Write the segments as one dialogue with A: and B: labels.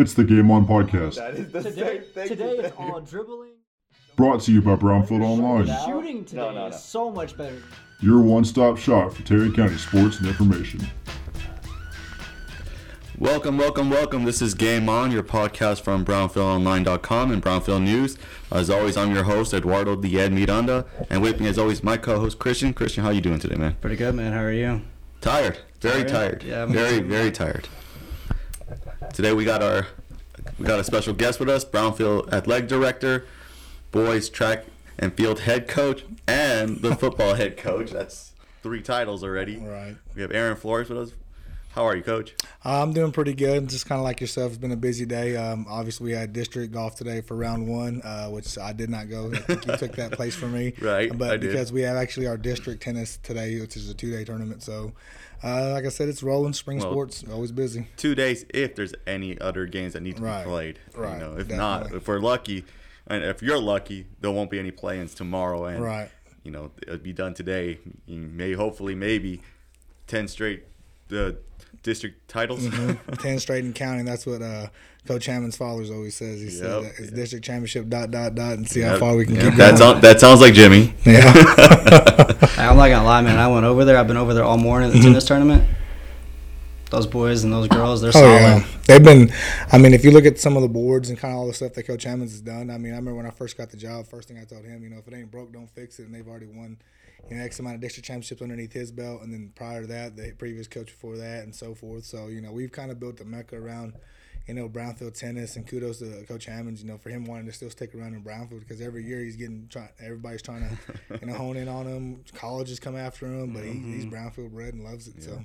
A: It's the Game On Podcast,
B: That is the
C: Today,
B: same thing.
C: today it's all dribbling.
A: brought to you by Brownfield Online,
C: shooting today
B: No, no, no.
C: is so much better.
A: your one stop shop for Terry County sports and information.
D: Welcome, welcome, welcome. This is Game On, your podcast from BrownfieldOnline.com and Brownfield News. As always, I'm your host, Eduardo Diez Miranda, and with me, as always, my co-host Christian. Christian, how you doing today, man?
E: Pretty good, man. How are you?
D: Tired, very
E: Tired?
D: tired.
E: Yeah, me
D: very, very tired. Today we got our we got a special guest with us, Brownfield athletic director, boys track and field head coach, and the football head coach. That's three titles already.
F: Right.
D: We have Aarrhon Flores with us. How are you, coach?
F: Uh, I'm doing pretty good. Just kind of like yourself. It's been a busy day. Um, obviously, we had district golf today for round one, uh, which I did not go. I think you took that place for me.
D: Right,
F: But
D: I did.
F: because we have actually our district tennis today, which is a two day tournament. So, uh, like I said, it's rolling. Spring
D: Well,
F: sports, always busy.
D: two days if there's any other games that need to
F: Right.
D: be played.
F: Right.
D: You know, if not, if we're lucky, and if you're lucky, there won't be any play-ins tomorrow, and
F: Right.
D: you know it'll be done today. You may hopefully maybe ten straight uh, district titles.
F: Mm-hmm. 10 straight and counting. That's what uh, Coach Hammond's fathers always says. He said
D: Yep.
F: that it's district championship, dot, dot, dot, and see
D: Yeah,
F: how far we can
D: yeah,
F: keep
D: that,
F: going.
D: sound, that sounds like Jimmy.
F: yeah.
E: I'm not gonna lie, man. I went over there. I've been over there all morning at the tennis tournament. Those boys and those girls, they're
F: Mm-hmm. Oh
E: solid.
F: yeah, they've been. I mean, if you look at some of the boards and kind of all the stuff that Coach Hammonds has done. I mean, I remember when I first got the job. First thing I told him, you know, if it ain't broke, don't fix it. And they've already won, you know, X amount of district championships underneath his belt. And then prior to that, the previous coach before that, and so forth. So you know, we've kind of built a mecca around. You know, Brownfield tennis, and kudos to Coach Hammonds. You know, for him wanting to still stick around in Brownfield because every year he's getting try, everybody's trying to, you know, hone in on him. Colleges come after him, but he, he's Brownfield bred and loves it. So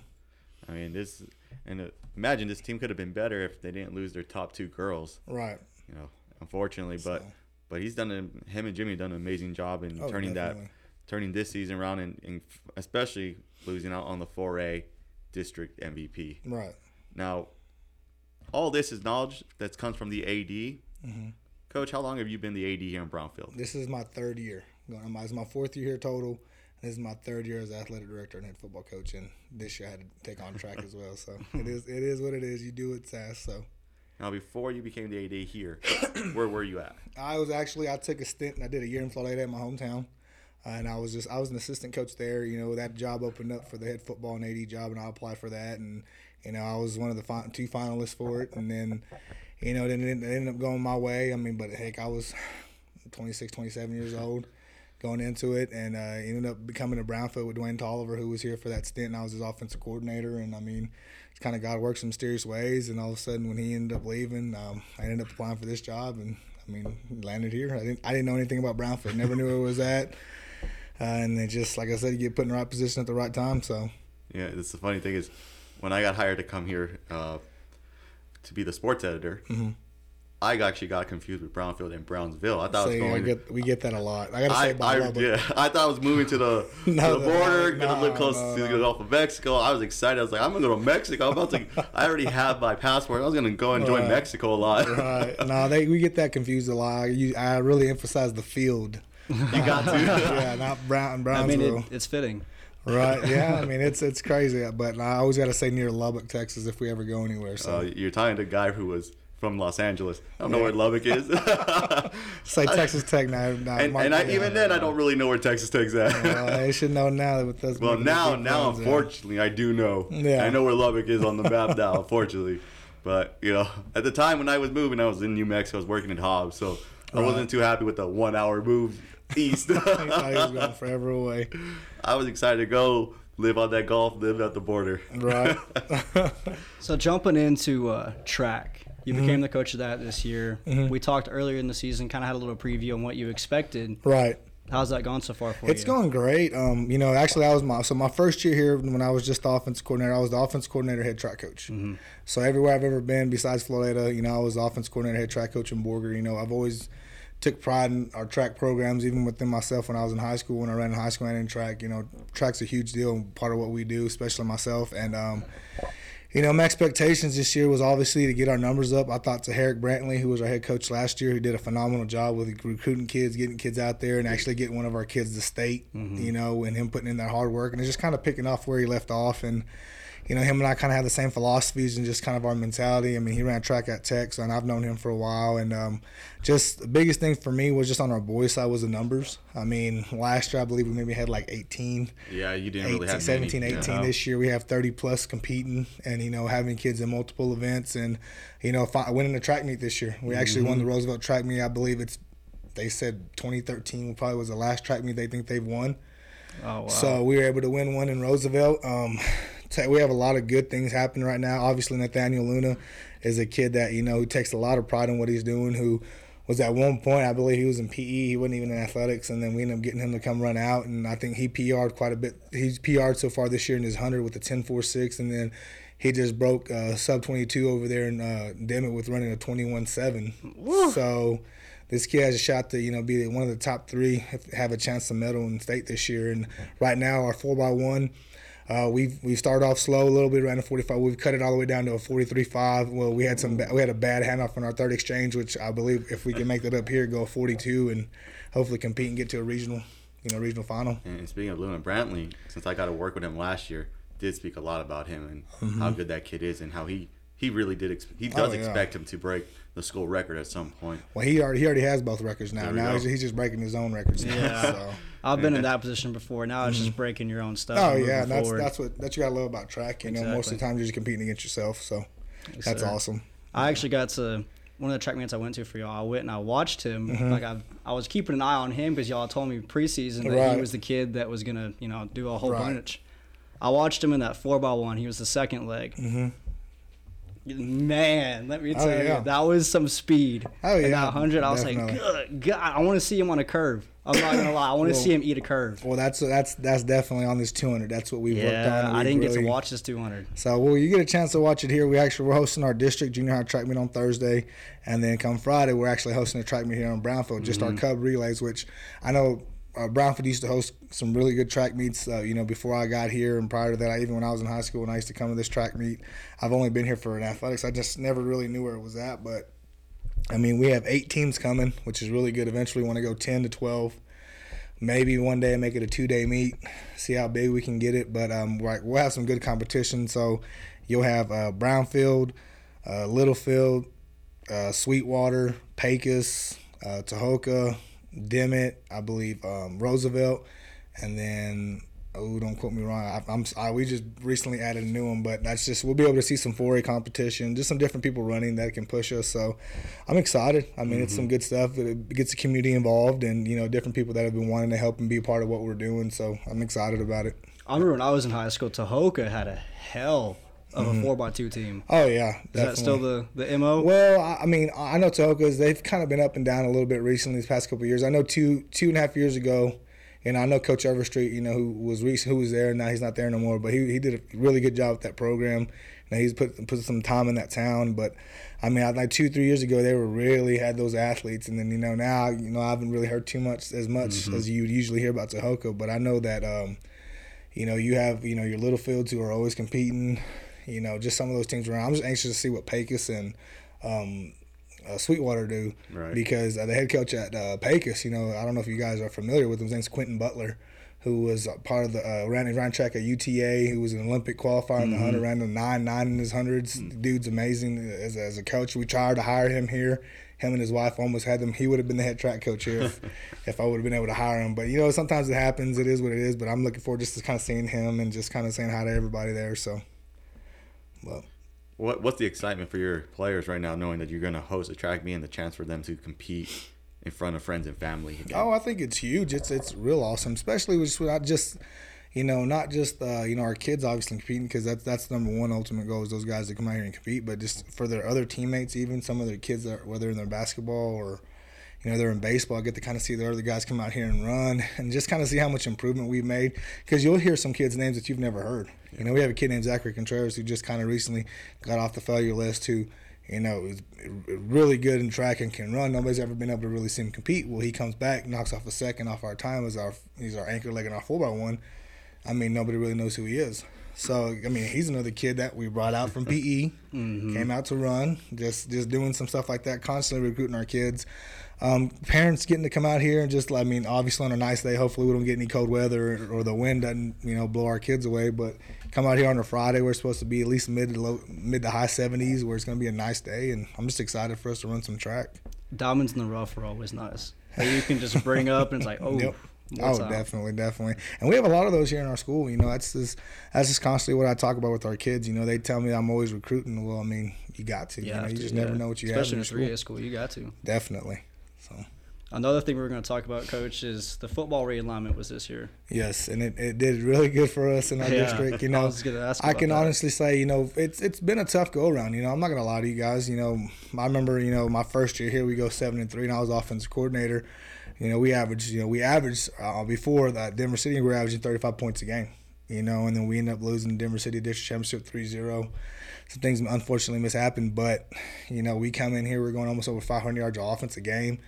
D: I mean, this and uh, imagine this team could have been better if they didn't lose their top two girls.
F: right,
D: You know, unfortunately, but
F: So.
D: but he's done a, him and Jimmy have done an amazing job in
F: Oh,
D: turning that
F: definitely.
D: Turning this season around and, and especially losing out on the 4A district MVP.
F: right.
D: Now, all this is knowledge that comes from the AD.
F: Mm-hmm.
D: Coach, how long have you been the AD here in Brownfield?
F: This is my third year. Going on my, it's my fourth year here total. This is my third year as athletic director and head football coach, and this year I had to take on track as well. So it is it is what it is. You do it fast. So
D: Now, before you became the AD here, where were you at?
F: I was actually I took a stint and I did a year in Floydada in my hometown, uh, and I was just I was an assistant coach there. You know that job opened up for the head football and AD job, and I applied for that, and you know I was one of the fi- two finalists for it, and then you know then it ended up going my way. I mean, but heck, I was 26, 27 years old going into it, and uh, ended up becoming a Brownfield with Dwayne Tolliver, who was here for that stint, and I was his offensive coordinator. And I mean, it's kind of God works in mysterious ways. And all of a sudden, when he ended up leaving, um, I ended up applying for this job, and I mean, landed here. I didn't I didn't know anything about Brownfield, never knew where it was at, uh, and it just like I said, you get put in the right position at the right time. So
D: Yeah, it's the funny thing is, when I got hired to come here uh, to be the sports editor,
F: Mm-hmm.
D: I actually got confused with Brownfield and Brownsville. I thought I was
F: I get we get that a lot. I gotta say
D: I, I, yeah, I thought I was moving to the, to the border,
F: no,
D: gonna live close
F: no,
D: to the Gulf of Mexico. I was excited. I was like, I'm gonna go to Mexico. I'm about to. I already have my passport. I was gonna go and join
F: Right.
D: Mexico a lot.
F: Right. No, they we get that confused a lot. You, I really emphasize the field.
D: You got to.
F: yeah, not Brown
E: I
F: Brownsville.
E: mean, it, it's fitting.
F: Right. Yeah. I mean, it's it's crazy, but I always got to say near Lubbock, Texas, if we ever go anywhere. So
D: Uh, you're talking to a guy who was from Los Angeles. I don't know where Lubbock is.
F: say Texas Tech now. now
D: and
F: Mark-
D: and I,
F: yeah.
D: even then, I don't really know where Texas Tech's at.
F: Well, they should know now with those.
D: Well,
F: with
D: now,
F: those big
D: now,
F: funds, yeah.
D: unfortunately, I do know.
F: Yeah.
D: I know where Lubbock is on the map now, unfortunately. But you know, at the time when I was moving, I was in New Mexico. I was working in Hobbs, so I
F: Right.
D: wasn't too happy with the one-hour move east.
F: He thought he was going forever away.
D: I was excited to go live on that golf, live at the border.
F: Right.
E: So jumping into uh, track, you
F: Mm-hmm.
E: became the coach of that this year. We talked earlier in the season, kind of had a little preview on what you expected.
F: right.
E: How's that gone so far for you?
F: It's going great. Um, you know, actually, I was my so my first year here when I was just the offensive coordinator. I was the offense coordinator, head track coach.
E: Mm-hmm.
F: So everywhere I've ever been, besides Floydada, you know, I was the offense coordinator, head track coach in Borger. You know, I've always took pride in our track programs, even within myself when I was in high school. When I ran in high school and in track, you know, track's a huge deal and part of what we do, especially myself. And um, you know, my expectations this year was obviously to get our numbers up. I thought to Herrick Brantley, who was our head coach last year, who did a phenomenal job with recruiting kids, getting kids out there, and actually getting one of our kids to state. You know, and him putting in that hard work, and it's just kind of picking off where he left off. And you know, him and I kind of have the same philosophies and just kind of our mentality. I mean, he ran track at Tech, so, and I've known him for a while. And um, just the biggest thing for me was just on our boys' side was the numbers. I mean, last year I believe we maybe had like 18.
D: Yeah, you didn't
F: 18,
D: really have
F: 17,
D: many.
F: 18
D: Yeah.
F: this year. We have 30 plus competing and, you know, having kids in multiple events. And, you know, fi- winning the track meet this year. We actually
D: Mm-hmm.
F: won the Roosevelt track meet. I believe it's, they said 2013 probably was the last track meet they think they've won.
E: Oh wow.
F: So we were able to win one in Roosevelt. Um, t- we have a lot of good things happening right now. Obviously, Nathaniel Luna is a kid that you know who takes a lot of pride in what he's doing. Who was at one point, I believe he was in PE. He wasn't even in athletics, and then we ended up getting him to come run out. And I think he PR'd quite a bit. He's PR'd so far this year in his hundred with a 10.46, and then he just broke uh, sub 22 over there in uh, Dimmitt with running a twenty one seven. So this kid has a shot to you know be one of the top three, have a chance to medal in state this year. And right now, our four x one. Uh, we've we started off slow a little bit around the 45. We've cut it all the way down to a 43.5. Well, we had some ba- we had a bad handoff on our third exchange, which I believe if we can make that up here, go 42 and hopefully compete and get to a regional, you know, regional final.
D: And speaking of Luna Brantley, since I got to work with him last year, did speak a lot about him and how good that kid is and how he he really did ex- he does
F: Mm-hmm. Oh, yeah.
D: expect him to break the school record at some point.
F: Well, he already he already has both records now.
D: There
F: Now he's, he's just breaking his own records. Now,
E: Yeah.
F: so.
E: I've been in that position before. Now it's just breaking your own stuff.
F: Oh yeah, that's
E: forward.
F: that's what that you gotta love about track. You know, most of the time you're just competing against yourself. So that's
E: sir.
F: awesome.
E: I actually got to one of the track meets I went to for y'all. I went and I watched him.
F: Mm-hmm.
E: Like I, I was keeping an eye on him because y'all told me preseason that
F: Right.
E: he was the kid that was gonna, you know, do a whole
F: Right.
E: bunch. I watched him in that four by one. He was the second leg.
F: Mhm.
E: Man, let me
F: Oh,
E: tell
F: yeah.
E: you, that was some speed.
F: Oh, yeah,
E: that hundred, I was like, good God, I want to see him on a curve. I'm not gonna lie, I want to
F: Well,
E: see him eat a curve.
F: Well, that's that's that's definitely on this 200. That's what we've worked on.
E: Yeah, I didn't get to watch this 200.
F: So, well, you get a chance to watch it here. We actually we're hosting our district junior high track meet on Thursday, and then come Friday we're actually hosting a track meet here in Brownfield, just our Cub relays, which I know uh, Brownfield used to host some really good track meets. Uh, you know, before I got here, and prior to that, I, even when I was in high school and I used to come to this track meet, I've only been here for an athletics. I just never really knew where it was at, but I mean, we have eight teams coming, which is really good. Eventually, want to go 10 to 12 maybe one day make it a two day meet, see how big we can get it. But um, we're- we'll have some good competition. So you'll have uh, Brownfield, uh, Littlefield, uh, Sweetwater, Pecos, uh, Tahoka, Dimmitt, I believe um, Roosevelt, and then. Oh, don't quote me wrong. I, I'm I, we just recently added a new one, but that's just we'll be able to see some 4A competition, just some different people running that can push us. So I'm excited. I mean, it's some good stuff. It gets the community involved, and you know, different people that have been wanting to help and be a part of what we're doing. So I'm excited about it.
E: I remember when I was in high school, Tahoka had a hell of a four x two team.
F: Oh yeah,
E: Is
F: Mm-hmm.
E: that still the the mo?
F: Well, I mean, I know Tahoka's. They've kind of been up and down a little bit recently these past couple of years. I know two two and a half years ago, and I know Coach Overstreet, you know, who was recent, who was there. Now he's not there no more, but he, he did a really good job with that program. Now he's put put some time in that town. But I mean, I- like two three years ago, they were really had those athletes, and then you know now you know I haven't really heard too much as much as you usually hear about Tahoka. But I know that um, you know you have you know your Littlefields who are always competing. You know, just some of those teams around. I'm just anxious to see what Pecos and um, uh, Sweetwater do
D: Right.
F: because uh, the head coach at uh, Pecos, you know, I don't know if you guys are familiar with him. His name's Quentin Butler, who was a part of the uh, ran ran track at UTA, who was an Olympic qualifier in the hundred, ran the nine nine in his hundreds. Dude's amazing as, as a coach. We tried to hire him here. Him and his wife almost had them. He would have been the head track coach here if, if I would have been able to hire him. But you know, sometimes it happens. It is what it is. But I'm looking forward just to kind of seeing him and just kind of saying hi to everybody there. So, well.
D: What what's the excitement for your players right now, knowing that you're going to host a track meet and the chance for them to compete in front of friends and family? Again?
F: Oh, I think it's huge. It's it's real awesome, especially with not just, you know, not just uh, you know our kids obviously competing because that's that's the number one ultimate goal is those guys that come out here and compete, but just for their other teammates, even some of their kids that whether in their basketball or. You know, they're in baseball. I get to kind of see the other guys come out here and run and just kind of see how much improvement we've made. Because you'll hear some kids' names that you've never heard. You know, we have a kid named Zachary Contreras who just kind of recently got off the failure list who you know, is really good in track and can run. Nobody's ever been able to really see him compete. Well, he comes back, knocks off a second off our time as our he's our anchor leg in our four by one. I mean, nobody really knows who he is. So I mean, he's another kid that we brought out from PE, came out to run, just just doing some stuff like that, constantly recruiting our kids. Um, parents getting to come out here and just, I mean, obviously on a nice day, hopefully we don't get any cold weather or, or the wind doesn't, you know, blow our kids away. But come out here on a Friday, we're supposed to be at least mid to low, mid to high 70s, where it's going to be a nice day, and I'm just excited for us to run some track.
E: Diamonds in the rough are always nice. That you can just bring up and it's like, oh,
F: Yep.
E: What's
F: oh,
E: up?
F: definitely, definitely. And we have a lot of those here in our school. You know, that's just that's just constantly what I talk about with our kids. You know, they tell me I'm always recruiting. Well, I mean, you got to. You, know,
E: have
F: you
E: to,
F: just never know what you
E: Especially
F: have in
E: in a
F: school.
E: 3A school, you got to.
F: Definitely. So
E: Another thing we were going to talk about, Coach, is the football realignment was this year.
F: yes, and it, it did really good for us in our
E: Yeah.
F: district. You
E: I
F: know,
E: was gonna ask
F: I
E: about
F: can
E: that.
F: honestly say, you know, it's it's been a tough go around. You know, I'm not gonna lie to you guys. You know, I remember, you know, my first year here, we go seven and three, and I was offensive coordinator. You know, we averaged, you know, we averaged uh, before that Denver City, we were averaging 35 points a game. You know, and then we end up losing Denver City District Championship 3-0. Some things unfortunately mishappened, but you know, we come in here, we're going almost over 500 yards of offense a game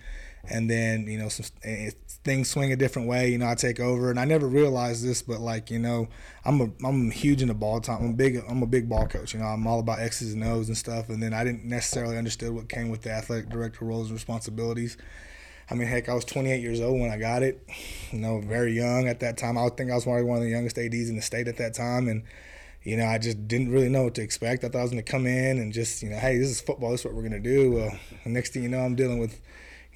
F: and then you know some things swing a different way. You know, I take over, and I never realized this, but like you know, I'm a I'm huge into ball time. I'm a big I'm a big ball coach. You know, I'm all about X's and O's and stuff. And then I didn't necessarily understood what came with the athletic director roles and responsibilities. I mean, heck, I was 28 years old when I got it. You know, very young at that time. I would think I was probably one of the youngest ads in the state at that time, and you know, I just didn't really know what to expect. I thought I was going to come in and just, you know, hey, this is football. This is what we're going to do. Well, the next thing you know, I'm dealing with,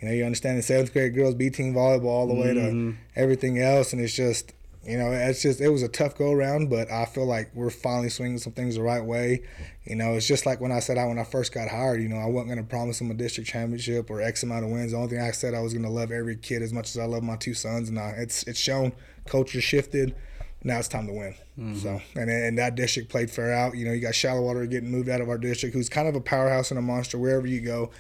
F: you know, you understand the seventh grade girls B team volleyball all the way to mm-hmm. everything else, and it's just, you know, it's just it was a tough go around, but I feel like we're finally swinging some things the right way. You know, it's just like when I said I when I first got hired. You know, I wasn't going to promise them a district championship or X amount of wins. The only thing I said I was going to love every kid as much as I love my two sons, and I, it's it's shown. Culture shifted. Now it's time to win. So, mm-hmm. and and that district played fair out. You know, you got Shallow Water getting moved out of our district, who's kind of a powerhouse and a monster wherever you go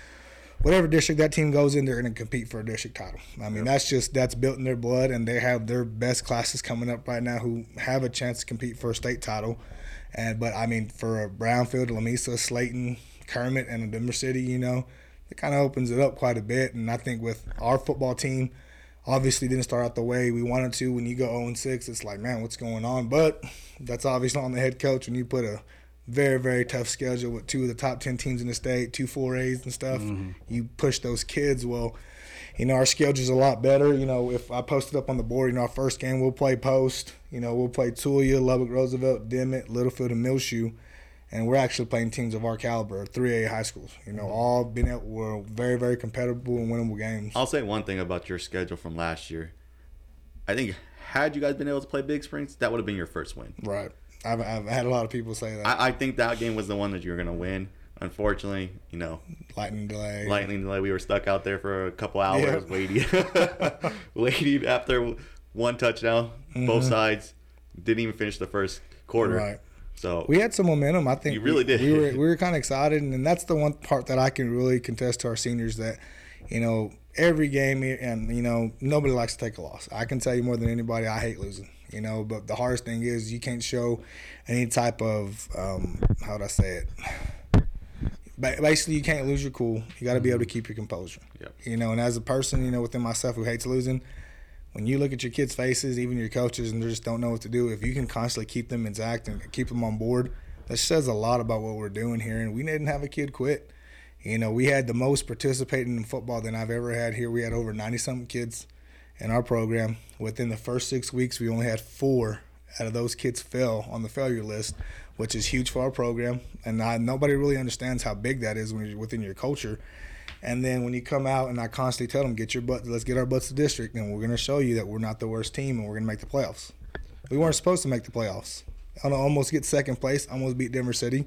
F: whatever district that team goes in, they're going to compete for a district title. I mean, that's just that's built in their blood, and they have their best classes coming up right now who have a chance to compete for a state title. And but I mean, for a Brownfield, Lamesa, Slaton, Kermit, and a Denver City, you know, it kind of opens it up quite a bit. And I think with our football team, obviously didn't start out the way we wanted to. When you go 0 6, it's like, man, what's going on? But that's obviously on the head coach when you put a very, very tough schedule with two of the top 10 teams in the state, two 4As and stuff. Mm-hmm. You push those kids. Well, you know, our schedule's a lot better. You know, if I posted up on the board, you know, our first game, we'll play post. You know, we'll play Tulia, Lubbock, Roosevelt, Dimmitt, Littlefield, and Muleshoe. And we're actually playing teams of our caliber, 3A high schools. You know, mm-hmm. all been at we're very, very competitive and winnable games.
D: I'll say one thing about your schedule from last year. I think had you guys been able to play Big Springs, that would have been your first win.
F: Right. I've, I've had a lot of people say that.
D: I, I think that game was the one that you were gonna win. Unfortunately, you know,
F: Lightning delay.
D: lightning delay. We were stuck out there for a couple hours
F: Yep.
D: waiting, waiting after one touchdown, both sides. Didn't even finish the first quarter.
F: Mm-hmm. Right.
D: So
F: we had some momentum. I think
D: You really
F: we,
D: did.
F: We were we were kind of excited, and that's the one part that I can really contest to our seniors that, you know, every game and you know nobody likes to take a loss. I can tell you more than anybody, I hate losing. You know, but the hardest thing is you can't show any type of um, how would I say it. Ba- Basically, you can't lose your cool. You got to be able to keep your composure.
D: Yep.
F: You know, and as a person, you know, within myself who hates losing, when you look at your kids' faces, even your coaches, and they just don't know what to do, if you can constantly keep them intact and keep them on board, that says a lot about what we're doing here. And we didn't have a kid quit. You know, we had the most participating in football than I've ever had here. We had over 90 something kids in our program. Within the first six weeks, we only had four out of those kids fail on the failure list, which is huge for our program. And nobody really understands how big that is when you're within your culture. And then when you come out and I constantly tell them, get your butt, let's get our butts to district, and we're going to show you that we're not the worst team and we're going to make the playoffs. We weren't supposed to make the playoffs. I almost get second place, almost beat Denver City.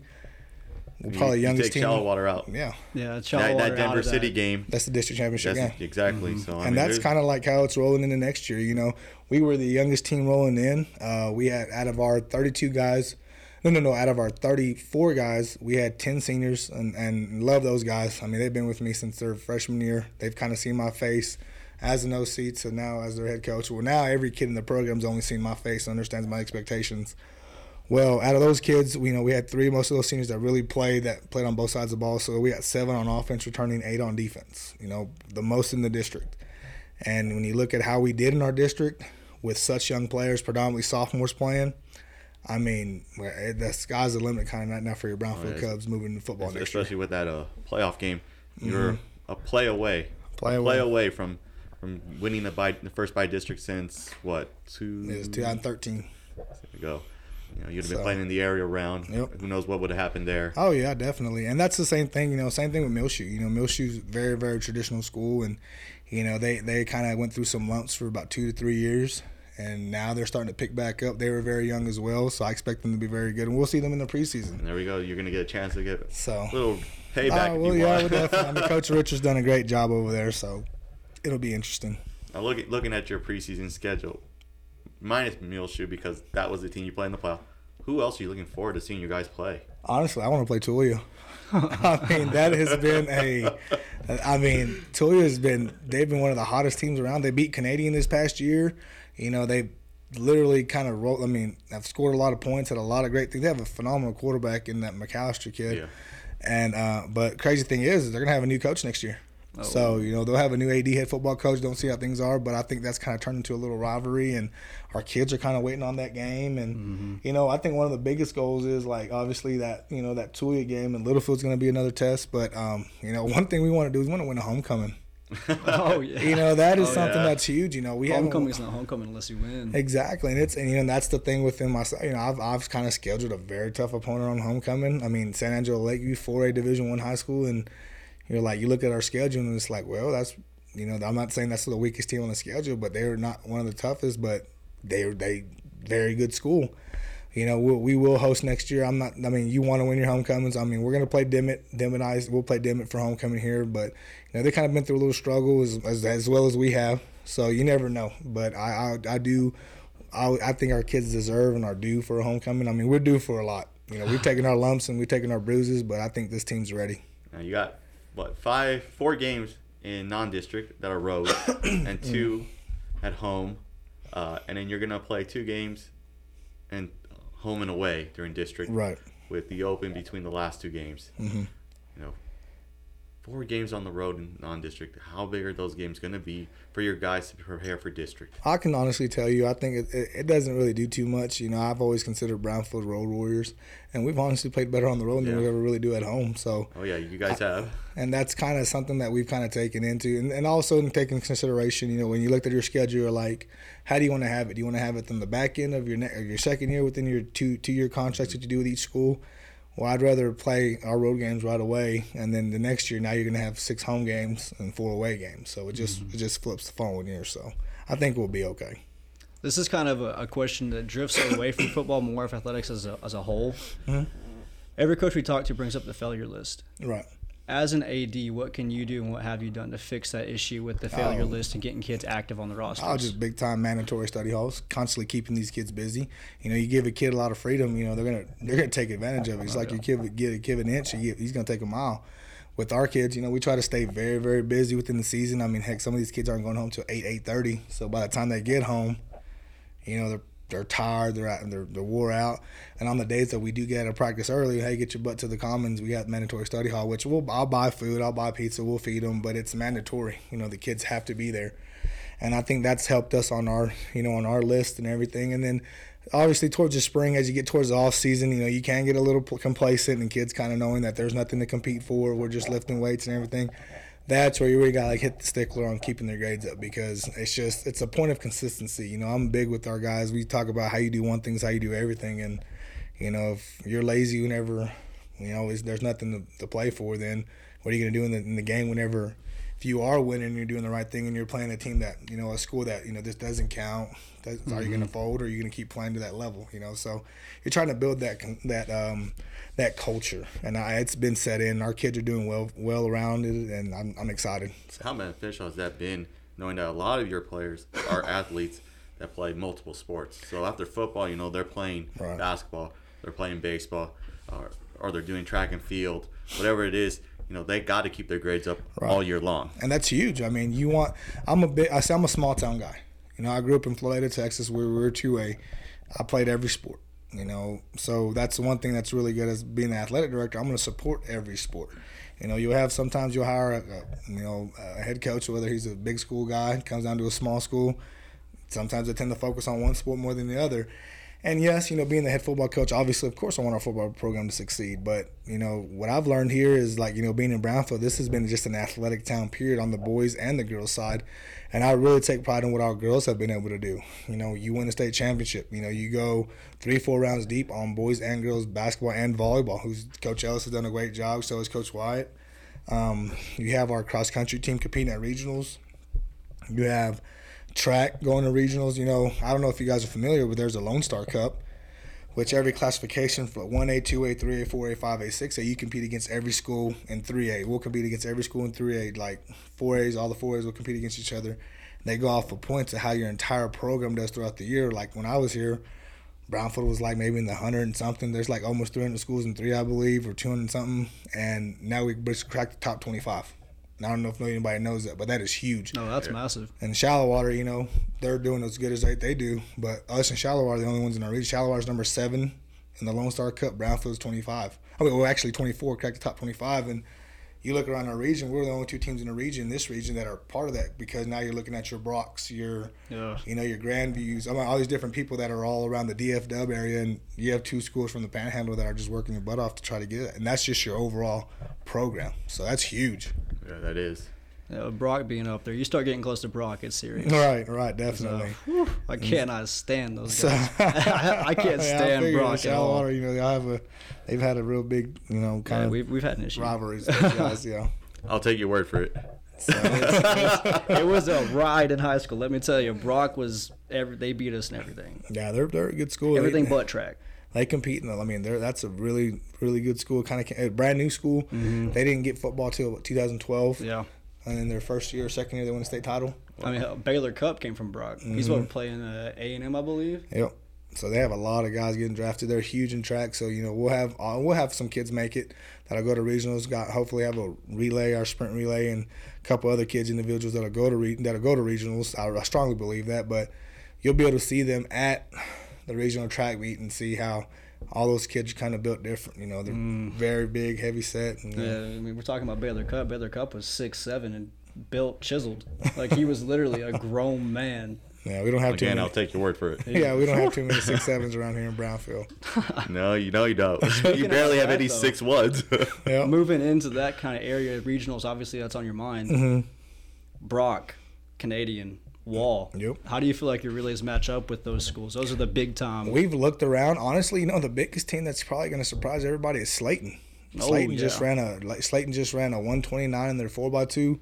F: We're
D: you,
F: probably
D: you
F: youngest
D: take
F: team.
D: shallow water out.
F: Yeah,
E: Yeah,
D: That,
E: Charlotte
D: that
E: out
D: Denver
E: of
D: City
E: that.
D: game.
F: that's the district championship
D: That's
F: game.
D: exactly. So I
F: and
D: mean,
F: that's kind of like how it's rolling into next year. You know, we were the youngest team rolling in. Uh, we had out of our 32 guys, no, no, no, out of our 34 guys, we had 10 seniors, and, and love those guys. I mean, they've been with me since their freshman year. They've kind of seen my face as an OC to now as their head coach. Well, now every kid in the program's only seen my face, and understands my expectations. Well, out of those kids, we you know we had three most of those seniors that really played that played on both sides of the ball. So we got seven on offense, returning eight on defense. You know, the most in the district. And when you look at how we did in our district with such young players, predominantly sophomores playing, I mean, the sky's the limit kind of right now for your Brownfield
D: Oh.
F: Cubs moving to football next year.
D: especially with that uh, playoff game. You're a play away,
F: Play
D: a play
F: away.
D: away from from winning the by the first by district since what two
F: It was 2013.
D: ago. You know, you'd have been
F: So-
D: playing in the area round.
F: Yep.
D: Who knows what would have happened there?
F: Oh yeah, definitely, and that's the same thing. You know, same thing with Muleshoe. You know, Muleshoe's very, very traditional school, and you know they they kind of went through some lumps for about two to three years, and now they're starting to pick back up. They were very young as well, so I expect them to be very good, and we'll see them in the preseason.
D: And there we go. You're gonna get a chance to get
F: So,
D: a little payback.
F: Ah,
D: if
F: well, yeah, definitely. I mean, Coach Richard's done a great job over there, so it'll be interesting.
D: Now look at, looking at your preseason schedule, minus Muleshoe because that was the team you played in the playoff. Who else are you looking forward to seeing you guys play?
F: Honestly, I want to play Tulia. I mean, that has been a. I mean, Tulia has been. They've been one of the hottest teams around. They beat Canadian this past year. You know, they literally kind of rolled. I mean, have scored a lot of points, had a lot of great things. They have a phenomenal quarterback in that McAllister kid.
D: Yeah.
F: And uh, but crazy thing is, they're gonna have a new coach next year. So you know they'll have a new AD head football coach. Don't see how things are, but I think that's kind of turned into a little rivalry, and our kids are kind of waiting on that game. And you know I think one of the biggest goals is like obviously that you know that Tulia game, and Littlefield's going to be another test. But um, you know one thing we want to do is we want to win a homecoming.
E: Oh yeah.
F: You know that is
D: Oh,
F: something
D: yeah.
F: that's huge. You know we haven't-
E: Homecoming's not homecoming unless you win.
F: Exactly, and it's and you know that's the thing within myself. You know, I've I've kind of scheduled a very tough opponent on homecoming. I mean, San Angelo Lakeview, four A Division One high school, and you're like you look at our schedule and it's like, well, that's you know I'm not saying that's the weakest team on the schedule, but they're not one of the toughest, but they are they very good school. You know, we'll, we will host next year. I'm not. I mean, you want to win your homecomings. I mean, we're gonna play Dimmitt. Dimmitt. We'll play Dimmitt for homecoming here, but you know they kind of been through a little struggle as, as, as well as we have. So you never know. But I I, I do. I, I think our kids deserve and are due for a homecoming. I mean, we're due for a lot. You know, we've taken our lumps and we've taken our bruises, but I think this team's ready.
D: Now you got what five, four games in non-district that are road, and two at home, uh, and then you're gonna play two games, and home and away during district,
F: Right.
D: with the open between the last two games.
F: Mm-hmm.
D: You know, four games on the road in non-district. How big are those games gonna be for your guys to prepare for district?
F: I can honestly tell you, I think it, it, doesn't really do too much. You know, I've always considered Brownfield road warriors, and we've honestly played better on the road than we ever really do at home. So,
D: Oh yeah, you guys have.
F: and that's kind of something that we've kind of taken into, and, and also in taking consideration. You know, when you looked at your schedule, you're like, how do you want to have it? Do you want to have it on the back end of your ne- of your second year within your two two year contracts that you do with each school? Well, I'd rather play our road games right away, and then the next year, now you're gonna have six home games and four away games. So it just it just flips the following year. So I think we'll be okay.
E: This is kind of a, a question that drifts away from football, more of athletics as a, as a whole.
F: Mhm.
E: Every coach we talk to brings up the failure list.
F: Right.
E: As an AD, what can you do and what have you done to fix that issue with the failure
F: Oh.
E: list and getting kids active on the roster?
F: I was just big time mandatory study halls, constantly keeping these kids busy. You know, you give a kid a lot of freedom, you know, they're gonna they're gonna take advantage of it. It's like you give give a kid an inch, he's gonna take a mile. With our kids, you know, we try to stay very very busy within the season. I mean, heck, some of these kids aren't going home till eight eight thirty. So by the time they get home, you know, they're they're tired, they're out, they're they're wore out. And on the days that we do get of practice early, hey, get your butt to the commons. We got mandatory study hall, which we'll I'll buy food, I'll buy pizza, we'll feed them, but it's mandatory. You know, the kids have to be there and I think that's helped us on our you know on our list and everything. And then obviously towards the spring, as you get towards the off season, you know you can get a little complacent and kids kind of knowing that there's nothing to compete for. We're just lifting weights and everything. That's where you really got to like hit the stickler on keeping their grades up because it's just it's a point of consistency. You know, I'm big with our guys. We talk about how you do one thing is how you do everything, and you know if you're lazy whenever you know there's nothing to, to play for, then what are you gonna do in the, in the game whenever if you are winning, you're doing the right thing, and you're playing a team that you know a school that you know this doesn't count. Does, Are you going to fold, or are you going to keep playing to that level? You know, so you're trying to build that that um, that culture, and I, it's been set in. Our kids are doing well well around it, and I'm, I'm excited.
D: How beneficial has that been, knowing that a lot of your players are athletes that play multiple sports? So after football, you know, they're playing
F: Right.
D: basketball, they're playing baseball, or, or they're doing track and field, whatever it is. You know, they got to keep their grades up all year long.
F: and that's huge. I mean, you want. I'm a bit. I say I'm a small town guy. You know, I grew up in Floydada, Texas, where we were two A. I played every sport. You know, so that's the one thing that's really good as being the athletic director. I'm going to support every sport. You know, you'll have sometimes you'll hire a, you know a head coach, whether he's a big school guy, comes down to a small school. Sometimes I tend to focus on one sport more than the other. And yes, you know, being the head football coach, obviously, of course, I want our football program to succeed. But you know, what I've learned here is like, you know, being in Brownfield, this has been just an athletic town, period, on the boys and the girls side. And I really take pride in what our girls have been able to do. You know, you win a state championship. You know, you go three, four rounds deep on boys and girls basketball and volleyball. Who's Coach Ellis has done a great job. So has Coach Wyatt. Um, you have our cross country team competing at regionals. You have track going to regionals. You know, I don't know if you guys are familiar, but there's a Lone Star Cup, which every classification for 1A, 2A, 3A, 4A, 5A, 6A, you compete against every school in 3A. We'll compete against every school in 3A. Like 4As, all the 4As will compete against each other. They go off of points of how your entire program does throughout the year. Like when I was here, Brownfield was like maybe in the hundred and something. There's like almost 300 schools in three, I believe, or 200 and something. And now we just cracked the top 25. And I don't know if anybody knows that, but that is huge.
E: No, that's massive.
F: And shallow water, you know, they're doing as good as they, they do. But us and shallow water are the only ones in our region. Shallow water's number seven in the Lone Star Cup. Brownfield's 25. I mean, well, actually 24, cracked the top 25. And you look around our region, we're the only two teams in the region, this region, that are part of that because now you're looking at your Brocks, your,
E: Yeah.
F: you know, your Grandviews. I mean, all these different people that are all around the DFW area. And you have two schools from the Panhandle that are just working their butt off to try to get it. And that's just your overall program. So that's huge.
D: Yeah, that is.
E: You know, Brock being up there, you start getting close to Brock, it's serious.
F: Right, right, definitely.
E: I cannot stand those
F: So
E: guys. I can't
F: Yeah, I
E: stand
F: figured
E: Brock at
F: Shallow
E: all.
F: Water, you know, they have a, they've had a real big, you know, kind
E: Yeah,
F: of
E: we've, we've had an issue.
F: rivalries. those guys, yeah.
D: I'll take your word for it.
F: So it's-
E: it was a ride in high school. Let me tell you, Brock was every. They beat us in everything.
F: yeah, they're they're a good school.
E: Everything
F: they,
E: but track.
F: They compete. In the, I mean, they're that's a really really good school. Kind of a brand new school. They didn't get football till what, 2012,
E: Mm-hmm. Yeah.
F: and in their first year, or second year, they won a state title.
E: I mean, Baylor Cupp came from Brock. He's
F: Mm-hmm.
E: what playing uh, A and M, I believe.
F: Yep. So they have a lot of guys getting drafted. They're huge in track. So you know we'll have uh, we'll have some kids make it that'll go to regionals. Got hopefully have a relay, our sprint relay, and a couple other kids, individuals that'll go to re- that'll go to regionals. I, I strongly believe that. But you'll be able to see them at the regional track meet and see how all those kids are kind of built different. You know, they're very big, heavy set. And,
E: Mm. Yeah, I mean, we're talking about Baylor Cupp. Baylor Cupp was six seven and built chiseled. Like he was literally a grown man.
F: yeah, we don't have too
D: Again,
F: many.
D: I'll take your word for it.
F: yeah, we don't have too many six sevens around here in Brownfield.
D: No, you know you don't. you barely
E: of
D: have any
E: that, though.
D: six ones.
F: Yeah.
E: Moving into that kind of area, regionals. Obviously, that's on your mind.
F: Mm-hmm.
E: Brock, Canadian, Wall.
F: Yep.
E: How do you feel like your relays match up with those schools? Those are the big time.
F: We've looked around. Honestly, you know, the biggest team that's probably going to surprise everybody is Slaton.
E: Oh,
F: Slaton just
E: yeah.
F: ran a like Slaton just ran a 129 in their four x two,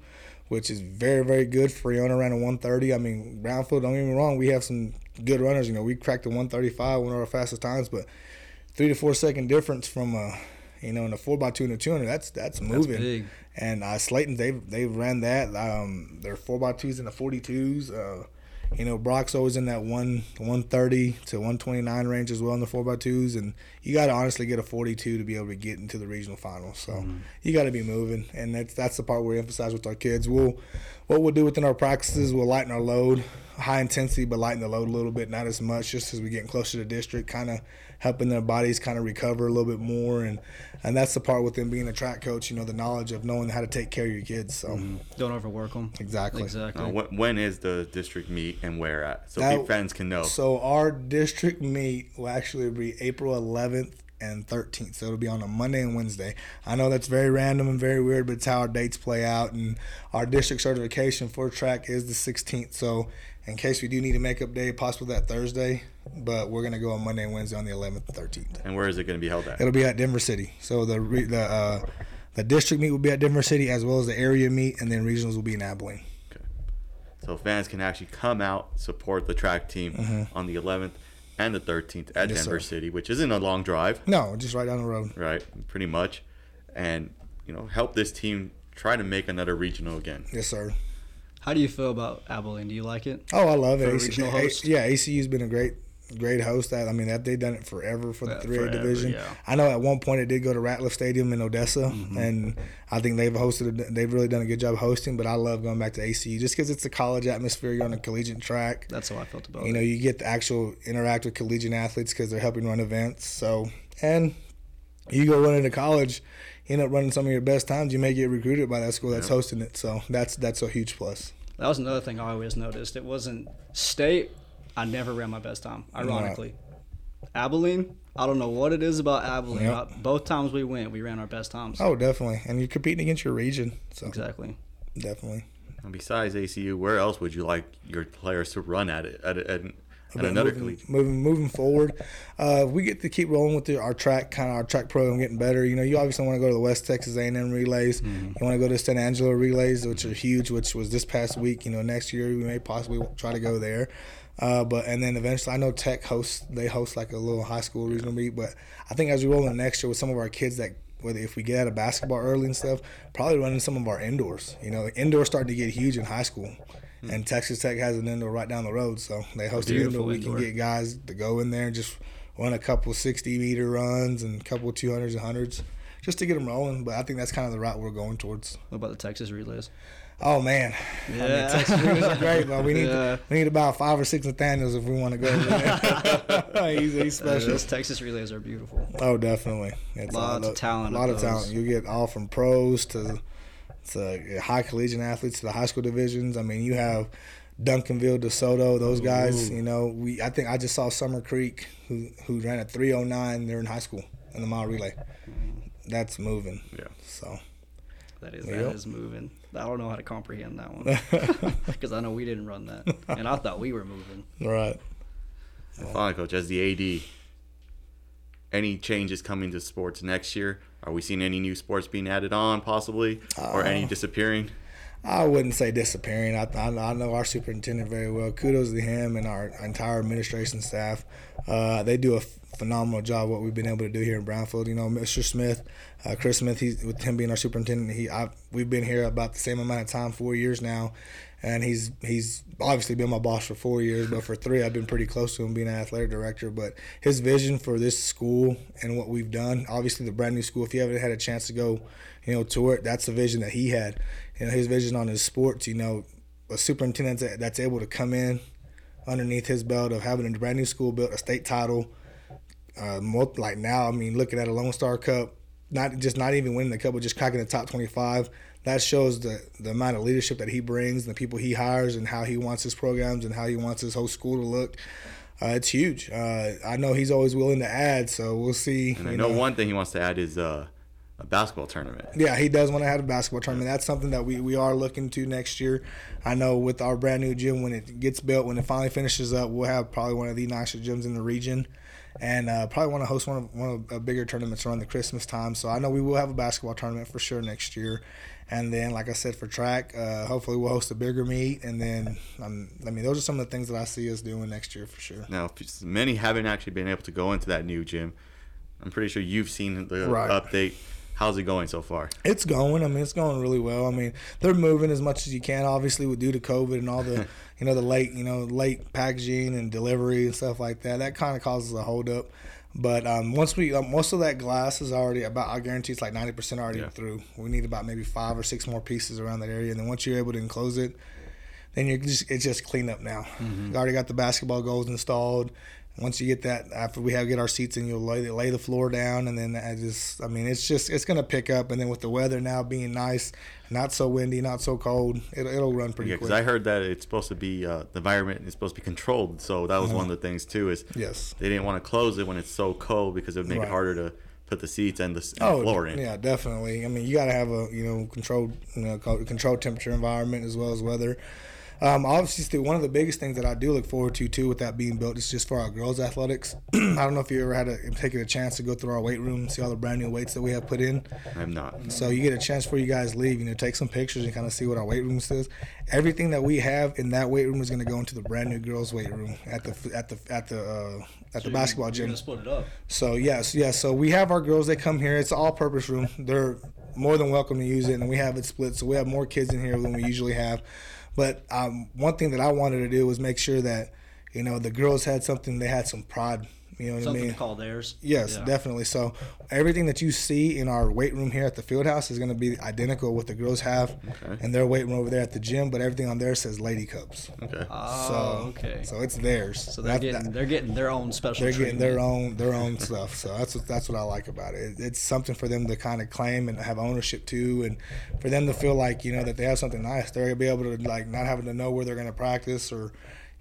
F: which is very very good. Friona ran a 130. I mean, Brownfield. Don't get me wrong, we have some good runners. You know, we cracked the 135, one of our fastest times, but three to four second difference from a you know in a four x two and a 200. That's that's moving.
E: big.
F: And uh, Slaton, they've they've ran that. Um, their four x twos and the 42s. Uh, you know, Brock's always in that one 130 to 129 range as well in the 4x2s. And you got to honestly get a 42 to be able to get into the regional finals. So you got to be moving. And that's that's the part we emphasize with our kids. We'll What we'll do within our practices, we'll lighten our load, high intensity, but lighten the load a little bit, not as much, just as we're getting closer to district, kind of helping their bodies kind of recover a little bit more. And, and that's the part with them being a track coach, you know, the knowledge of knowing how to take care of your kids. So,
E: Don't overwork them.
F: exactly.
E: Exactly.
D: Uh, when, when is the district meet and where at? So
F: That-
D: fans can know.
F: So our district meet will actually be April 11th and 13th. So it'll be on a Monday and Wednesday. I know that's very random and very weird, but it's how our dates play out. And our district certification for track is the 16th. So in case we do need a makeup day, possible that Thursday, but we're gonna go on Monday and Wednesday on the 11th and 13th.
D: and where is it going to be held at?
F: It'll be at Denver City. So the re- the uh, the district meet will be at Denver City as well as the area meet, and then regionals will be in Abilene. Okay.
D: So fans can actually come out, support the track team on the 11th and the 13th at
F: Mm-hmm. Yes,
D: Denver
F: sir.
D: City, which isn't a long drive,
F: No, just right down the road.
D: right? Pretty much. And, you know, help this team try to make another regional again.
F: Yes, sir.
E: How do you feel about Abilene? Do you like it?
F: Oh, I love it. AC
E: regional
F: A- yeah, ACU's been a great, great host. That I mean, that they've done it forever for the three A division.
E: yeah.
F: I know at one point it did go to Ratliff Stadium in Odessa,
E: Mm-hmm.
F: and I think they've hosted. They've really done a good job hosting. But I love going back to ACU just because it's a college atmosphere. You're on a collegiate track.
E: That's how I felt about it.
F: You know, you get the actual interact with collegiate athletes because they're helping run events. So, and you go run into college, you end up running some of your best times. You may get recruited by that school that's hosting it. So that's that's a huge plus.
E: That was another thing I always noticed. It wasn't state. I never ran my best time. Ironically, Abilene. I don't know what it is about Abilene.
F: Yep.
E: Both times we went, we ran our best times.
F: Oh, definitely. And you're competing against your region, so
E: Exactly.
F: definitely.
D: And besides ACU, where else would you like your players to run at it at, at,
F: But
D: another
F: moving,
D: league?
F: moving moving forward, uh, we get to keep rolling with the, our track kind of our track program getting better. You know, you obviously want to go to the West Texas A&M relays.
D: Mm-hmm.
F: You want to go to San Angelo relays, which are huge, which was this past week. You know, next year we may possibly try to go there. Uh, but and then eventually, I know Tech hosts they host like a little high school regional meet. But I think as we roll in next year with some of our kids that whether if we get out of basketball early and stuff, probably running some of our indoors. You know, indoors starting to get huge in high school. And Texas Tech has an indoor right down the road, so they host an indoor. We can get guys to go in there and just run a couple 60 meter runs and a couple 200s and hundreds just to get them rolling. But I think that's kind of the route we're going towards.
E: What about the Texas relays?
F: Oh man, I mean,
E: Yeah.
F: Texas Rangers are great, but we need
E: Yeah.
F: we need about five or six Nathaniels if we want to go. Over there. he's, he's special.
E: Those Texas relays are beautiful.
F: Oh, definitely. It's
E: Lots
F: a
E: of talent
F: A lot
E: of
F: of talent. You get all from pros to to uh, high collegiate athletes to the high school divisions. I mean, you have Duncanville, DeSoto, those guys. You know, we I think I just saw Summer Creek who who ran a 309. They're in high school in the mile relay. That's moving.
D: Yeah.
F: So
E: That is
F: Yep.
E: that is moving. I don't know how to comprehend that one because I know we didn't run that, and I thought we were moving.
F: right.
D: And finally, coach, as the AD, any changes coming to sports next year? Are we seeing any new sports being added on, possibly, or
F: Uh,
D: any disappearing?
F: I wouldn't say disappearing. I, I, I know our superintendent very well. Kudos to him and our entire administration staff. Uh, they do a phenomenal job what we've been able to do here in Brownfield. You know, Mr. Smith, uh, Chris Smith, he's, with him being our superintendent, he I, we've been here about the same amount of time, four years now, and he's he's obviously been my boss for four years, but for three I've been pretty close to him being an athletic director. But his vision for this school and what we've done, obviously the brand new school. If you haven't had a chance to go, you know, tour it, that's the vision that he had. You know, his vision on his sports. You know, a superintendent that- that's able to come in underneath his belt of having a brand new school built, a state title. Uh, like now, I mean, looking at a Lone Star Cup, not just not even winning the cup, but just cracking the top twenty-five. That shows the the amount of leadership that he brings, and the people he hires, and how he wants his programs and how he wants his whole school to look. Uh, it's huge. Uh, I know he's always willing to add, so we'll see.
D: And I
F: you
D: know one thing he wants to add is uh, a basketball tournament.
F: Yeah, he does want to have a basketball tournament. That's something that we, we are looking to next year. I know with our brand new gym, when it gets built, when it finally finishes up, we'll have probably one of the nicest gyms in the region, and uh, probably want to host one of one of the bigger tournaments around the Christmas time. So I know we will have a basketball tournament for sure next year. And then, like I said, for track, uh, hopefully we'll host a bigger meet. And then, um, I mean, those are some of the things that I see us doing next year for sure.
D: Now, many haven't actually been able to go into that new gym. I'm pretty sure you've seen the
F: Right.
D: update. How's it going so far?
F: It's going. I mean, it's going really well. I mean, they're moving as much as you can, obviously, with due to COVID and all the, you know, the late, you know, late packaging and delivery and stuff like that. That kind of causes a holdup. But um, once we, um, most of that glass is already about. I guarantee it's like ninety percent already
D: Yeah.
F: through. We need about maybe five or six more pieces around that area, and then once you're able to enclose it, then you're just it's just clean up now. You already got the basketball goals installed. Once you get that, after we have get our seats and you'll lay, lay the floor down, and then I just, I mean, it's just it's gonna pick up, and then with the weather now being nice, not so windy, not so cold, it, it'll run pretty
D: Yeah, because. I heard that it's supposed to be uh, the environment is supposed to be controlled. So that was one of the things too. Is
F: yes.
D: they didn't want to close it when it's so cold because it would make
F: Right.
D: it harder to put the seats and the, and
F: Oh,
D: floor in.
F: yeah, definitely. I mean, you got to have a you know controlled you know co- controlled temperature environment as well as weather. Um, obviously, one of the biggest things that I do look forward to too with that being built is just for our girls' athletics. I don't know if you ever had a, taken a chance to go through our weight room and see all the brand new weights that we have put in.
D: I'm not.
F: So you get a chance before you guys leave, you know, take some pictures and kind of see what our weight room says. Everything that we have in that weight room is going to go into the brand new girls' weight room at the at the at the uh, at the basketball
E: You're
F: gym.
E: gonna split it up.
F: So yes, yes. So we have our girls. They come here. It's all-purpose room. They're more than welcome to use it, and we have it split. So we have more kids in here than we usually have. But um, one thing that I wanted to do was make sure that you know the girls had something. They had some pride. You know what
E: Something
F: I mean?
E: to call theirs.
F: Yes,
E: Yeah.
F: definitely. So everything that you see in our weight room here at the field house is going to be identical with what the girls have
D: Okay.
F: in their weight room over there at the gym. But everything on there says Lady Cubs.
D: Okay.
E: Oh,
F: So
E: okay.
F: So it's theirs.
E: So they're
F: That-
E: getting
F: that-
E: they're getting their own special.
F: they're getting their own their own stuff. So that's what that's what I like about it. It's something for them to kind of claim and have ownership to, and for them to feel like you know that they have something nice. They're gonna be able to like not having to know where they're gonna practice or.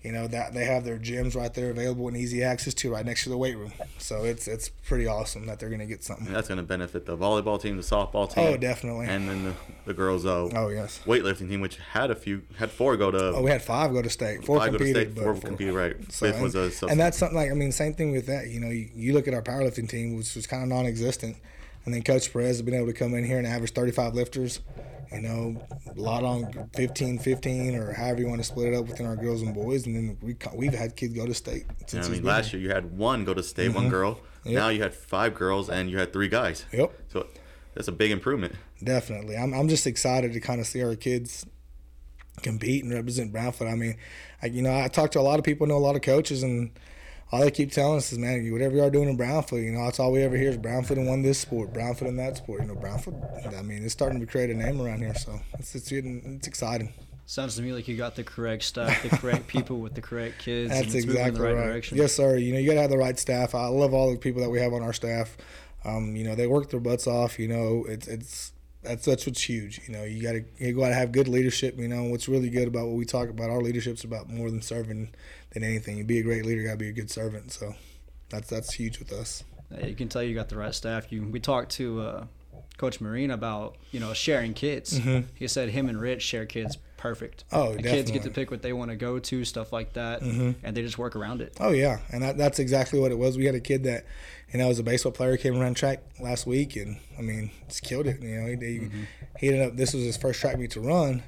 F: You know that they have their gyms right there available and easy access to right next to the weight room. So it's it's pretty awesome that they're gonna get something.
D: And that's going to benefit the volleyball team, the softball team.
F: Oh, definitely.
D: And then the, the girls' uh,
F: Oh yes.
D: weightlifting team, which had a few, had four go to.
F: Oh, we had five go to state. Four
D: five go to
F: competed,
D: state, four
F: four-
D: competed, right.
F: So,
D: Fifth
F: and,
D: was a
F: and that's something like I mean, same thing with that. You know, you, you look at our powerlifting team, which was kind of non-existent, and then Coach Perez has been able to come in here and average 35 lifters. You know, a lot on 15, 15, or however you want to split it up within our girls and boys, and then we, we've had kids go to state. Since
D: what I mean, last year you had one go to state, one mm-hmm. girl.
F: Yep.
D: Now you had five girls and you had three guys.
F: Yep.
D: So that's a big improvement.
F: Definitely. I'm, I'm just excited to kind of see our kids compete and represent Brownfield. I mean, I, you know, I talk to a lot of people, know a lot of coaches, and all they keep telling us is, man, whatever you are doing in Brownfield, you know, that's all we ever hear is Brownfield and won this sport, Brownfield and that sport. You know, Brownfield, I mean, it's starting to create a name around here, so it's, it's, getting, it's exciting.
E: Sounds to me like you got the correct stuff, the correct people with the correct kids.
F: That's
E: it's moving in
F: exactly
E: the right,
F: right.
E: direction.
F: Yes, sir. You know, you got to have the right staff. I love all the people that we have on our staff. Um, you know, they work their butts off. You know, it's it's that's that's what's huge. You know, you got to you got to have good leadership. You know, what's really good about what we talk about, our leadership's about more than serving than anything. You be a great leader, you got to be a good servant. So, that's that's huge with us.
E: Yeah, you can tell you got the right staff. You we talked to uh, Coach Marine about you know sharing kids. He said him and Rich share kids perfect.
F: Mm-hmm. Oh,
E: the kids get to pick what they want to go to, stuff like that,
F: Mm-hmm.
E: and they just work around it.
F: Oh yeah, and that, that's exactly what it was. We had a kid that, you know, was a baseball player, came around track last week, and I mean, just killed it. You know, he he, he ended up. This was his first track meet to run.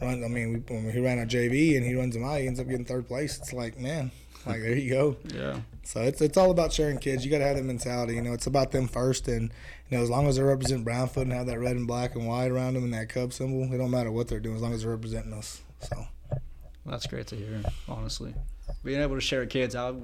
F: Run. I mean, we, when he ran our JV and he runs them out, he ends up getting third place. It's like, man, like there you go.
E: Yeah.
F: So it's it's all about sharing kids. You got to have that mentality. You know, it's about them first, and you know, as long as they represent Brownfield and have that red and black and white around them and that Cub symbol, it don't matter what they're doing as long as they're representing us. So
E: That's great to hear, honestly. Being able to share kids out.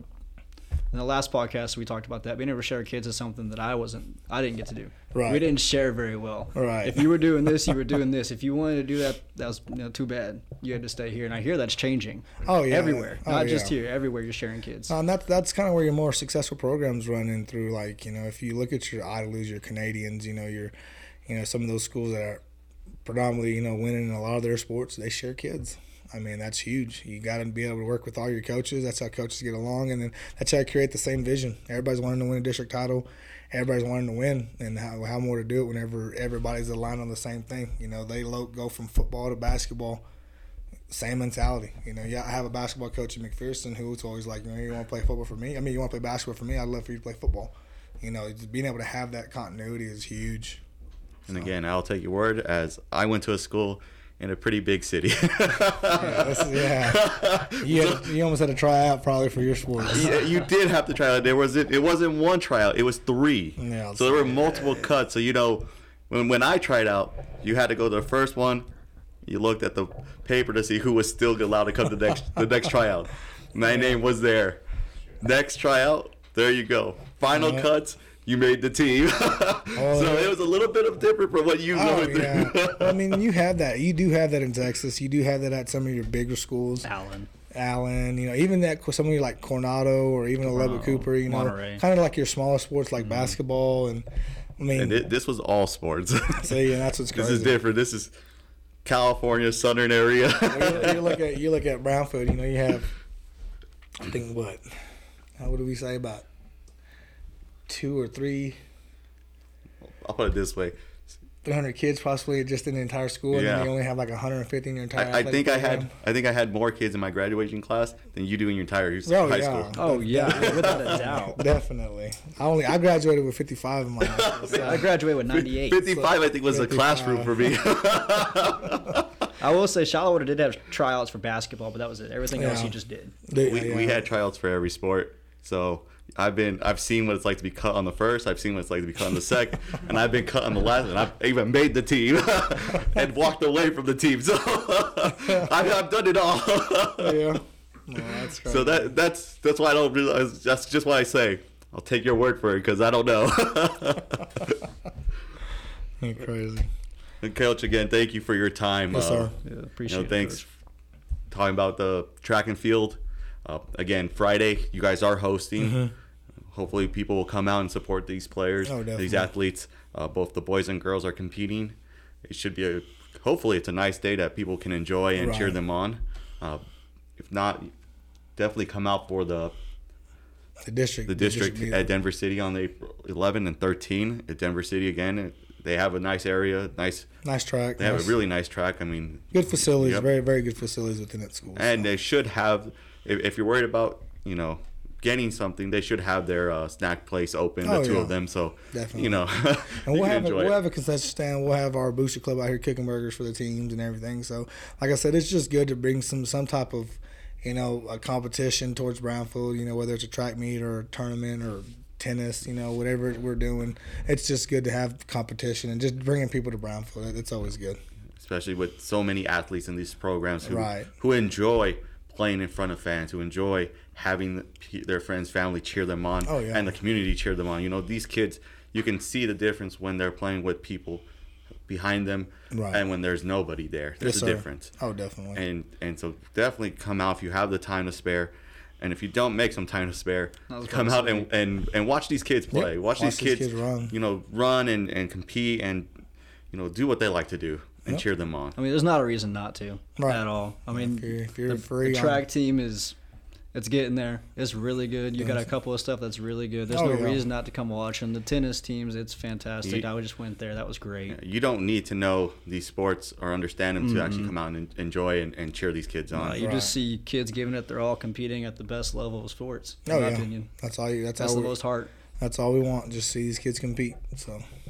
E: In the last podcast, we talked about that. Being able to share kids is something that I wasn't, I didn't get to do.
F: Right.
E: We didn't share very well.
F: Right.
E: If you were doing this, you were doing this. If you wanted to do that, that was you know, too bad. You had to stay here. And I hear that's changing.
F: Oh, yeah.
E: Everywhere.
F: Oh,
E: Not just here. Everywhere you're sharing kids.
F: Um, that, that's kind of where your more successful programs run in through. Like, you know, if you look at your Idalous, your Canadians, you know, your, you know, some of those schools that are predominantly, you know, winning in a lot of their sports, they share kids. I mean, that's huge. You got to be able to work with all your coaches. That's how coaches get along, and then that's how you create the same vision. Everybody's wanting to win a district title. Everybody's wanting to win, and how, how more to do it whenever everybody's aligned on the same thing. You know, they lo- go from football to basketball same mentality. You know, yeah, I have a basketball coach in McPherson who's always like, you know, you want to play football for me? I mean, you want to play basketball for me? I'd love for you to play football. You know, being able to have that continuity is huge.
D: And again, I'll take your word as I went to a school in a pretty big city.
F: Yeah, yeah. You, had- you almost had to try out probably for your sport.
D: Yeah, you did have to try out. There was it. It wasn't one tryout. It was three.
F: Yeah,
D: so there were multiple cuts. So you know, when when I tried out, you had to go to the first one. You looked at the paper to see who was still allowed to come to the next the next tryout. My name was there. Next tryout, there you go. Final cuts. You made the team. Oh, so it was a little bit of different from what you
F: Oh
D: went through.
F: yeah, I mean you have that. You do have that in Texas. You do have that at some of your bigger schools.
E: Allen.
F: Allen, you know, even that some of you like Coronado or even a Lubbock oh, Cooper, you know,
E: Monterey.
F: kind of like your smaller sports like mm-hmm. basketball and I mean,
D: and it, this was all sports.
F: see, and that's what's
D: this is different. This is California, southern area.
F: You, you look at you look at Brownfield. You know, you have I think what? How what do we say about two or three,
D: I'll put it this way.
F: three hundred kids possibly just in the entire school, and
D: Yeah.
F: then you only have like hundred and fifty in your entire.
D: I, I
F: athletic
D: think I had I think I had more kids in my graduation class than you do in your entire
F: Oh,
D: high
F: yeah.
D: school.
E: Oh, yeah. Without a doubt.
F: Definitely. I only I graduated with fifty five in my. high school, so-
E: I graduated with 98.
D: 55, I think, was a
F: 55.
D: classroom for me.
E: I will say Charlotte did have tryouts for basketball, but that was it. Everything else
F: Yeah.
E: you just did.
F: Yeah,
D: we, we had tryouts for every sport. So I've been I've seen what it's like to be cut on the first. I've seen what it's like to be cut on the second, and I've been cut on the last, and I've even made the team and walked away from the team. So I've, I've done it all.
F: Yeah. No, that's crazy.
D: So that that's that's why I don't realize. That's just why I say I'll take your word for it because I don't know.
F: You're crazy.
D: and Coach, again, thank you for your time.
F: Yes,
D: Uh,
F: sir.
E: Yeah,
D: you
E: appreciate
D: know,
E: it.
D: thanks
E: Coach.
D: talking about the track and field. Uh, again, Friday, you guys are hosting. Hopefully, people will come out and support these players,
F: Mm-hmm. Oh,
D: these athletes. Uh, both the boys and girls are competing. It should be a. Hopefully, it's a nice day that people can enjoy and cheer them on. Uh, if not, definitely come out for the
F: The district.
D: the district
F: meeting.
D: at Denver City on April 11 and 13 at Denver City again. They have a nice area, nice.
F: nice track.
D: They have a really nice track. I mean,
F: good facilities.
D: Yep.
F: Very very good facilities within that school.
D: and they should have. If, if you're worried about, you know, getting something, they should have their uh, snack place open,
F: Oh,
D: the two
F: yeah.
D: of them. So
F: Definitely.
D: you know,
F: And we'll have a, we'll
D: it.
F: have a concession stand. We'll have our booster club out here cooking burgers for the teams and everything. So, like I said, it's just good to bring some some type of, you know, a competition towards Brownfield. You know, whether it's a track meet or a tournament or tennis. You know, whatever we're doing, it's just good to have competition and just bringing people to Brownfield. It's always good.
D: especially with so many athletes in these programs who
F: Right.
D: who enjoy playing in front of fans, who enjoy having their friends, family cheer them on,
F: Oh, yeah.
D: and the community cheer them on. You know, these kids, you can see the difference when they're playing with people behind them,
F: Right.
D: and when there's nobody there. There's
F: Yes,
D: a
F: sir.
D: difference.
F: Oh, definitely.
D: And and so definitely come out if you have the time to spare. And if you don't make some time to spare, come out and, and, and watch these kids play. Watch, these
F: Watch these
D: kids,
F: kids run.
D: you know, run and, and compete and, you know, do what they like to do and
F: Yep.
D: cheer them on.
E: I mean, there's not a reason not to
F: Right.
E: at all. I mean,
F: If you're, if you're
E: the,
F: free,
E: the
F: on-
E: track team is it's getting there. It's really good. You got a couple of stuff that's really good. There's
F: Oh,
E: no
F: yeah.
E: reason not to come watch them. The tennis teams, it's fantastic.
D: You-
E: I just went there. That was great.
D: You don't need to know these sports or understand them to actually mm-hmm. come out and enjoy and, and cheer these kids on.
E: You
F: Right.
E: just see kids giving it their all, competing at the best level of sports. In
F: Oh
E: my
F: yeah,
E: opinion,
F: that's all. You, that's
E: that's
F: all.
E: the
F: we,
E: most heart.
F: That's all we want. Just see these kids compete. So, well,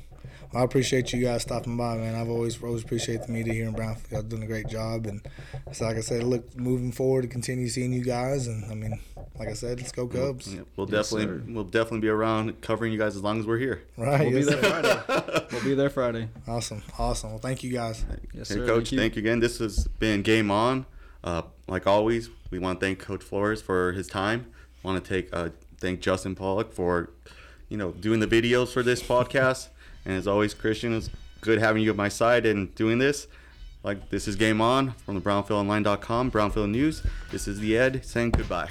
F: I appreciate you guys stopping by, man. I've always always appreciate the media here in Brownfield. Y'all doing a great job, and it's like I said, look moving forward to continue seeing you guys. And I mean, like I said, let's go Cubs.
D: Yeah, we'll
E: Yes,
D: definitely
E: sir.
D: we'll definitely be around covering you guys as long as we're here.
F: Right?
E: We'll be there
F: sir.
E: Friday. We'll be there Friday.
F: Awesome, awesome. Well, thank you guys.
E: Yes,
D: Hey,
E: sir.
D: Coach,
E: Thank you.
D: thank you again. This has been Game On. Uh, like always, we want to thank Coach Flores for his time. Want to take uh, thank Justin Pollock for, you know, doing the videos for this podcast. And as always, Christian, it's good having you at my side and doing this. Like this is Game On from the BrownfieldOnline.com, Brownfield News. This is the Ed saying goodbye.